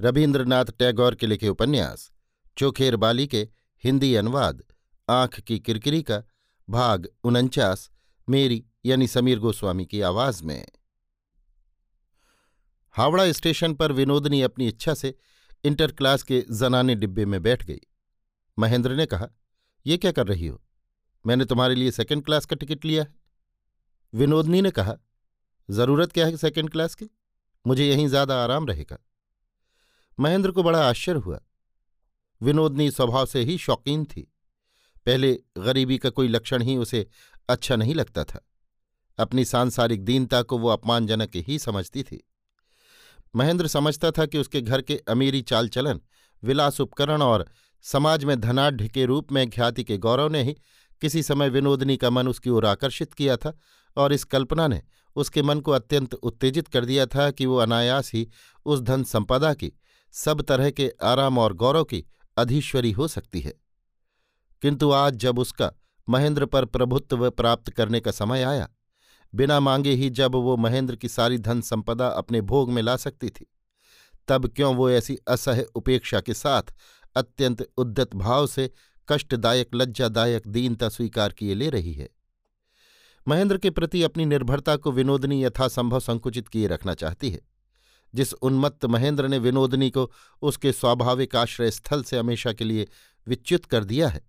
रविन्द्रनाथ टैगोर के लिखे उपन्यास, चोखेर बाली के हिंदी अनुवाद, आँख की किरकिरी का भाग उनचास, मेरी यानी समीर गोस्वामी की आवाज़ में। हावड़ा स्टेशन पर विनोदनी अपनी इच्छा से इंटर क्लास के जनाने डिब्बे में बैठ गई। महेंद्र ने कहा, ये क्या कर रही हो? मैंने तुम्हारे लिए सेकंड क्लास का टिकट लिया है। विनोदनी ने कहा, ज़रूरत क्या है सेकंड क्लास की? मुझे यहीं ज़्यादा आराम रहेगा। महेंद्र को बड़ा आश्चर्य हुआ। विनोदनी स्वभाव से ही शौकीन थी। पहले गरीबी का कोई लक्षण ही उसे अच्छा नहीं लगता था। अपनी सांसारिक दीनता को वो अपमानजनक ही समझती थी। महेंद्र समझता था कि उसके घर के अमीरी चाल चलन, विलास उपकरण और समाज में धनाढ़ के रूप में ख्याति के गौरव ने ही किसी समय विनोदनी का मन उसकी ओर आकर्षित किया था और इस कल्पना ने उसके मन को अत्यंत उत्तेजित कर दिया था कि वो अनायास ही उस धन संपदा की सब तरह के आराम और गौरव की अधीश्वरी हो सकती है। किंतु आज जब उसका महेंद्र पर प्रभुत्व प्राप्त करने का समय आया, बिना मांगे ही जब वो महेंद्र की सारी धन संपदा अपने भोग में ला सकती थी, तब क्यों वो ऐसी असह्य उपेक्षा के साथ अत्यंत उद्दत भाव से कष्टदायक, लज्जादायक दीनता स्वीकार किए ले रही है। महेंद्र के प्रति अपनी निर्भरता को विनोदनी यथासंभव संकुचित किए रखना चाहती है। जिस उन्मत्त महेंद्र ने विनोदनी को उसके स्वाभाविक आश्रय स्थल से हमेशा के लिए विच्युत कर दिया है,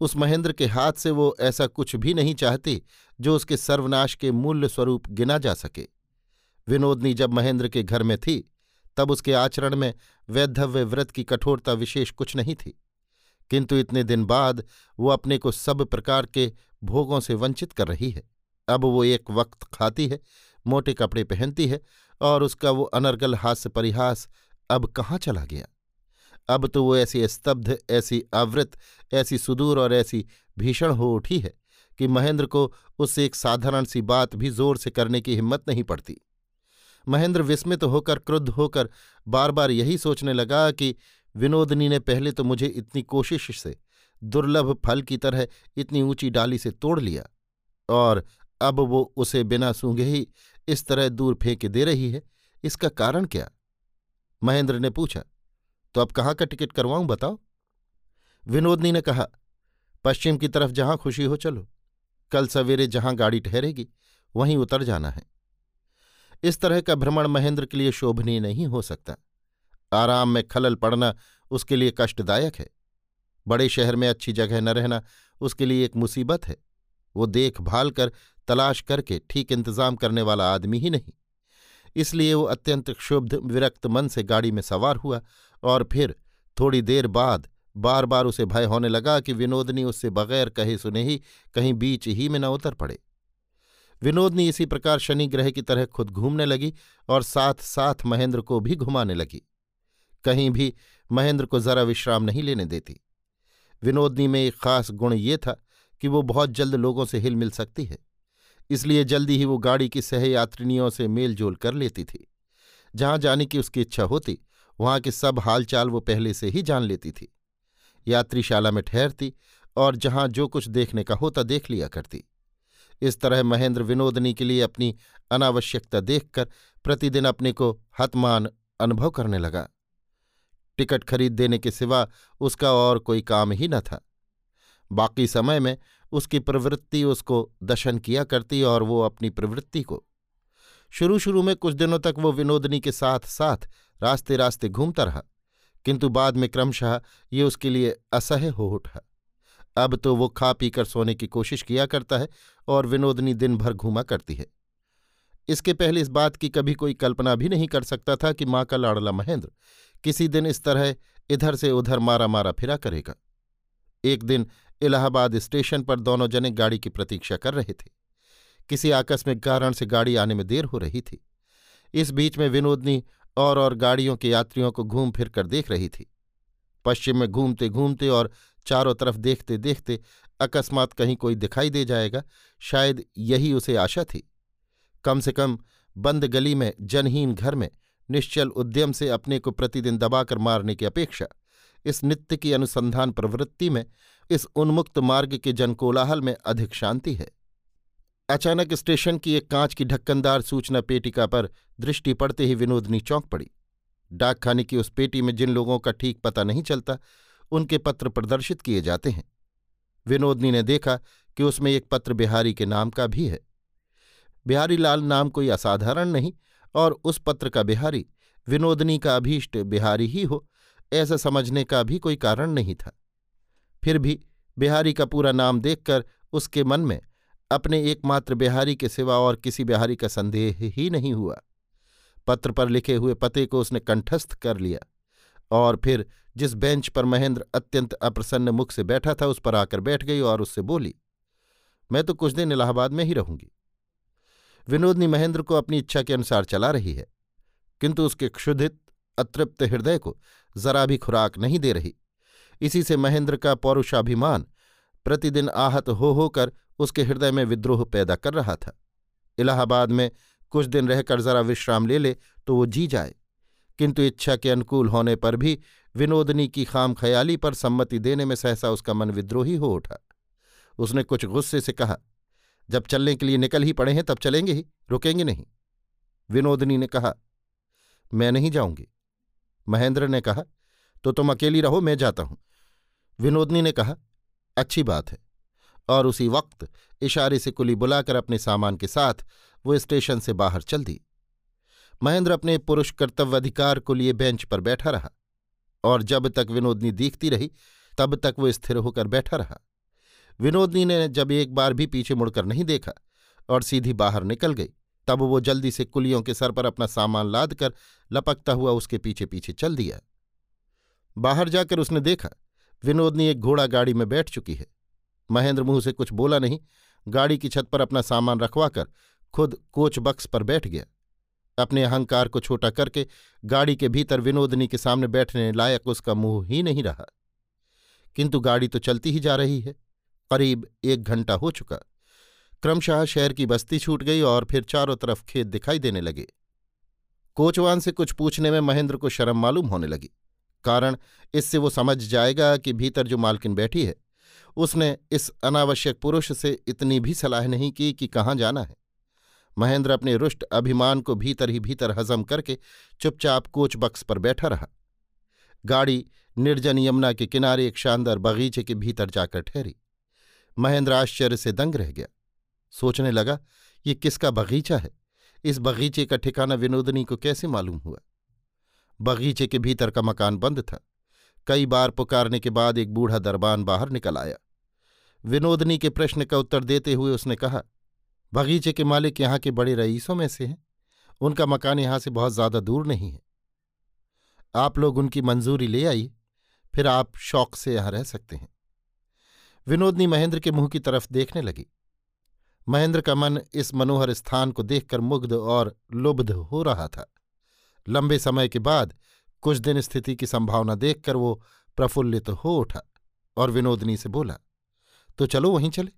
उस महेंद्र के हाथ से वो ऐसा कुछ भी नहीं चाहती जो उसके सर्वनाश के मूल्य स्वरूप गिना जा सके। विनोदनी जब महेंद्र के घर में थी, तब उसके आचरण में वैधव्य व्रत की कठोरता विशेष कुछ नहीं थी, किंतु इतने दिन बाद वो अपने को सब प्रकार के भोगों से वंचित कर रही है। अब वो एक वक्त खाती है मोटे कपड़े पहनती है और उसका वो अनर्गल हास्य परिहास अब कहाँ चला गया? अब तो वो ऐसी स्तब्ध, ऐसी आवृत, ऐसी सुदूर और ऐसी भीषण हो उठी है कि महेंद्र को उससे एक साधारण सी बात भी ज़ोर से करने की हिम्मत नहीं पड़ती। महेंद्र विस्मित होकर, क्रुद्ध होकर बार बार यही सोचने लगा कि विनोदनी ने पहले तो मुझे इतनी कोशिश से दुर्लभ फल की तरह इतनी ऊँची डाली से तोड़ लिया और अब वो उसे बिना सूंघे ही इस तरह दूर फेंक दे रही है। इसका कारण क्या? महेंद्र ने पूछा तो अब कहाँ का टिकट करवाऊं बताओ? विनोदनी ने कहा, पश्चिम की तरफ़ जहाँ खुशी हो चलो। कल सवेरे जहाँ गाड़ी ठहरेगी, वहीं उतर जाना है। इस तरह का भ्रमण महेंद्र के लिए शोभनीय नहीं हो सकता। आराम में खलल पड़ना उसके लिए कष्टदायक है। बड़े शहर में अच्छी जगह न रहना उसके लिए एक मुसीबत है। वो देखभाल कर तलाश करके ठीक इंतज़ाम करने वाला आदमी ही नहीं। इसलिए वो अत्यंत क्षुब्ध, विरक्त मन से गाड़ी में सवार हुआ और फिर थोड़ी देर बाद बार बार उसे भय होने लगा कि विनोदनी उससे बगैर कहे सुने ही कहीं बीच ही में न उतर पड़े। विनोदनी इसी प्रकार शनि ग्रह की तरह खुद घूमने लगी और साथ साथ महेंद्र को भी घुमाने लगी। कहीं भी महेंद्र को जरा विश्राम नहीं लेने देती। विनोदनी में एक खास गुण ये था कि वो बहुत जल्द लोगों से हिल मिल सकती है। इसलिए जल्दी ही वो गाड़ी की सहयात्रिनियों से मेलजोल कर लेती थी। जहाँ जाने की उसकी इच्छा होती, वहाँ के सब हालचाल वो पहले से ही जान लेती थी। यात्रीशाला में ठहरती और जहाँ जो कुछ देखने का होता देख लिया करती। इस तरह महेंद्र विनोदनी के लिए अपनी अनावश्यकता देखकर प्रतिदिन अपने को हतमान अनुभव करने लगा। टिकट खरीद देने के सिवा उसका और कोई काम ही न था। बाकी समय में उसकी प्रवृत्ति उसको दशन किया करती और वो अपनी प्रवृत्ति को। शुरू शुरू में कुछ दिनों तक वो विनोदनी के साथ साथ रास्ते रास्ते घूमता रहा, किंतु बाद में क्रमशः ये उसके लिए असह्य हो उठा। अब तो वो खा पी कर सोने की कोशिश किया करता है और विनोदनी दिन भर घूमा करती है। इसके पहले इस बात की कभी कोई कल्पना भी नहीं कर सकता था कि माँ का लाड़ला महेंद्र किसी दिन इस तरह इधर से उधर मारा मारा फिरा करेगा। एक दिन इलाहाबाद स्टेशन पर दोनों जने गाड़ी की प्रतीक्षा कर रहे थे। किसी आकस्मिक कारण से गाड़ी आने में देर हो रही थी। इस बीच में विनोदनी और और गाड़ियों के यात्रियों को घूम फिर कर देख रही थी। पश्चिम में घूमते घूमते और चारों तरफ़ देखते देखते अकस्मात कहीं कोई दिखाई दे जाएगा, शायद यही उसे आशा थी। कम से कम बंद गली में, जनहीन घर में, निश्चल उद्यम से अपने को प्रतिदिन दबाकर मारने की अपेक्षा इस नित्य की अनुसंधान प्रवृत्ति में, इस उन्मुक्त मार्ग के जनकोलाहल में अधिक शांति है। अचानक स्टेशन की एक कांच की ढक्कनदार सूचना पेटिका पर दृष्टि पड़ते ही विनोदनी चौंक पड़ी। डाकखाने की उस पेटी में जिन लोगों का ठीक पता नहीं चलता, उनके पत्र प्रदर्शित किए जाते हैं। विनोदनी ने देखा कि उसमें एक पत्र बिहारी के नाम का भी है। बिहारी लाल नाम कोई असाधारण नहीं और उस पत्र का बिहारी, विनोदनी का अभीष्ट बिहारी ही हो। ऐसा समझने का भी कोई कारण नहीं था। फिर भी बिहारी का पूरा नाम देखकर उसके मन में अपने एकमात्र बिहारी के सिवा और किसी बिहारी का संदेह ही नहीं हुआ। पत्र पर लिखे हुए पते को उसने कंठस्थ कर लिया और फिर जिस बेंच पर महेंद्र अत्यंत अप्रसन्न मुख से बैठा था उस पर आकर बैठ गई और उससे बोली, मैं तो कुछ दिन इलाहाबाद में ही रहूँगी। विनोदनी महेंद्र को अपनी इच्छा के अनुसार चला रही है, किंतु उसके क्षुधित अतृप्त हृदय को जरा भी खुराक नहीं दे रही। इसी से महेंद्र का पौरुषाभिमान प्रतिदिन आहत हो होकर उसके हृदय में विद्रोह पैदा कर रहा था। इलाहाबाद में कुछ दिन रहकर जरा विश्राम ले ले तो वो जी जाए। किंतु इच्छा के अनुकूल होने पर भी विनोदनी की खाम ख्याली पर सम्मति देने में सहसा उसका मन विद्रोही हो उठा। उसने कुछ गुस्से से कहा, जब चलने के लिए निकल ही पड़े हैं तब चलेंगे ही, रुकेंगे नहीं। विनोदनी ने कहा, मैं नहीं जाऊँगी। महेंद्र ने कहा तो तुम अकेली रहो, मैं जाता हूँ। विनोदनी ने कहा, अच्छी बात है। और उसी वक्त इशारे से कुली बुलाकर अपने सामान के साथ वो स्टेशन से बाहर चल दी। महेंद्र अपने पुरुष कर्तव्याधिकार को लिए बेंच पर बैठा रहा और जब तक विनोदनी देखती रही, तब तक वो स्थिर होकर बैठा रहा। विनोदनी ने जब एक बार भी पीछे मुड़कर नहीं देखा और सीधी बाहर निकल गई तब वो जल्दी से कुलियों के सर पर अपना सामान लाद कर लपकता हुआ उसके पीछे पीछे चल दिया। बाहर जाकर उसने देखा विनोदनी एक घोड़ा गाड़ी में बैठ चुकी है। महेंद्र मुँह से कुछ बोला नहीं, गाड़ी की छत पर अपना सामान रखवाकर खुद कोच बक्स पर बैठ गया। अपने अहंकार को छोटा करके गाड़ी के भीतर विनोदनी के सामने बैठने लायक उसका मुँह ही नहीं रहा। किंतु गाड़ी तो चलती ही जा रही है, करीब एक घंटा हो चुका। क्रमशः शहर की बस्ती छूट गई और फिर चारों तरफ़ खेत दिखाई देने लगे। कोचवान से कुछ पूछने में महेंद्र को शर्म मालूम होने लगी, कारण इससे वो समझ जाएगा कि भीतर जो मालकिन बैठी है, उसने इस अनावश्यक पुरुष से इतनी भी सलाह नहीं की कि कहाँ जाना है। महेंद्र अपने रुष्ट अभिमान को भीतर ही भीतर हजम करके चुपचाप कोच बक्स पर बैठा रहा। गाड़ी निर्जन यमुना के किनारे एक शानदार बगीचे के भीतर जाकर ठहरी। महेंद्र आश्चर्य से दंग रह गया। सोचने लगा, ये किसका बगीचा है? इस बगीचे का ठिकाना विनोदनी को कैसे मालूम हुआ? बगीचे के भीतर का मकान बंद था। कई बार पुकारने के बाद एक बूढ़ा दरबान बाहर निकल आया। विनोदनी के प्रश्न का उत्तर देते हुए उसने कहा, बगीचे के मालिक यहाँ के बड़े रईसों में से हैं। उनका मकान यहाँ से बहुत ज़्यादा दूर नहीं है। आप लोग उनकी मंजूरी ले आइए, फिर आप शौक से यहाँ रह सकते हैं। विनोदनी महेंद्र के मुँह की तरफ़ देखने लगी। महेंद्र का मन इस मनोहर स्थान को देखकर मुग्ध और लुब्ध हो रहा था। लंबे समय के बाद कुछ दिन स्थिति की संभावना देखकर वो प्रफुल्लित हो उठा और विनोदनी से बोला तो चलो वहीं चले।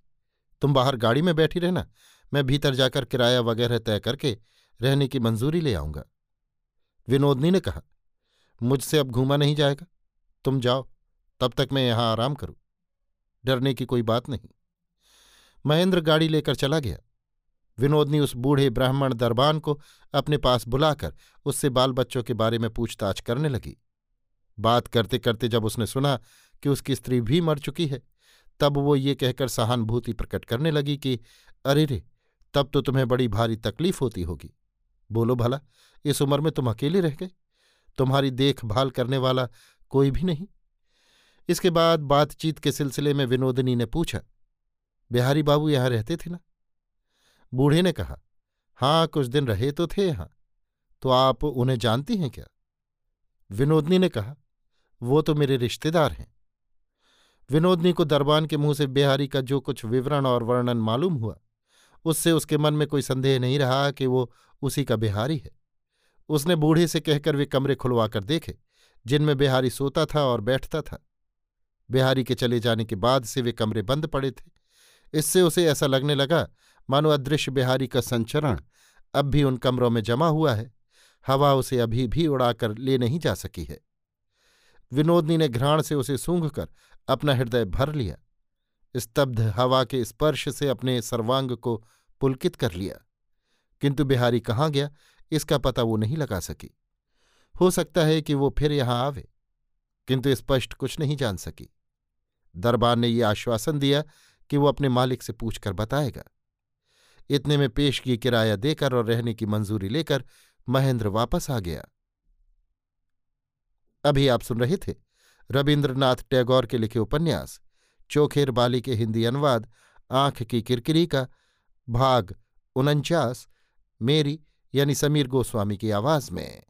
तुम बाहर गाड़ी में बैठी रहना। मैं भीतर जाकर किराया वगैरह तय करके रहने की मंजूरी ले आऊँगा। विनोदनी ने कहा, मुझसे अब घूमा नहीं जाएगा। तुम जाओ, तब तक मैं यहाँ आराम करूँ। डरने की कोई बात नहीं। महेंद्र गाड़ी लेकर चला गया। विनोदनी उस बूढ़े ब्राह्मण दरबान को अपने पास बुलाकर उससे बाल बच्चों के बारे में पूछताछ करने लगी। बात करते करते जब उसने सुना कि उसकी स्त्री भी मर चुकी है, तब वो ये कहकर सहानुभूति प्रकट करने लगी कि, अरे रे, तब तो तुम्हें बड़ी भारी तकलीफ़ होती होगी। बोलो भला, इस उम्र में तुम अकेले रह गए। तुम्हारी देखभाल करने वाला कोई भी नहीं। इसके बाद बातचीत के सिलसिले में विनोदनी ने पूछा बिहारी बाबू यहाँ रहते थे ना? बूढ़े ने कहा हाँ कुछ दिन रहे तो थे यहाँ तो आप उन्हें जानती हैं क्या? विनोदनी ने कहा, वो तो मेरे रिश्तेदार हैं। विनोदनी को दरबान के मुँह से बिहारी का जो कुछ विवरण और वर्णन मालूम हुआ, उससे उसके मन में कोई संदेह नहीं रहा कि वो उसी का बिहारी है। उसने बूढ़े से कहकर वे कमरे खुलवाकर देखे, जिनमें बिहारी सोता था और बैठता था। बिहारी के चले जाने के बाद से वे कमरे बंद पड़े थे। इससे उसे ऐसा लगने लगा, मानो अदृश्य बिहारी का संचरण अब भी उन कमरों में जमा हुआ है। हवा उसे अभी भी उड़ाकर ले नहीं जा सकी है। विनोदनी ने घ्राण से उसे सूंघ कर अपना हृदय भर लिया। स्तब्ध हवा के स्पर्श से अपने सर्वांग को पुलकित कर लिया। किंतु बिहारी कहाँ गया, इसका पता वो नहीं लगा सकी। हो सकता है कि वो फिर यहाँ आवे, किंतु स्पष्ट कुछ नहीं जान सकी। दरबार ने ये आश्वासन दिया कि वो अपने मालिक से पूछकर बताएगा। इतने में पेश की किराया देकर और रहने की मंजूरी लेकर महेंद्र वापस आ गया। अभी आप सुन रहे थे रविन्द्रनाथ टैगोर के लिखे उपन्यास, चोखेर बाली के हिंदी अनुवाद, आँख की किरकिरी का भाग उनचास, मेरी यानी समीर गोस्वामी की आवाज़ में।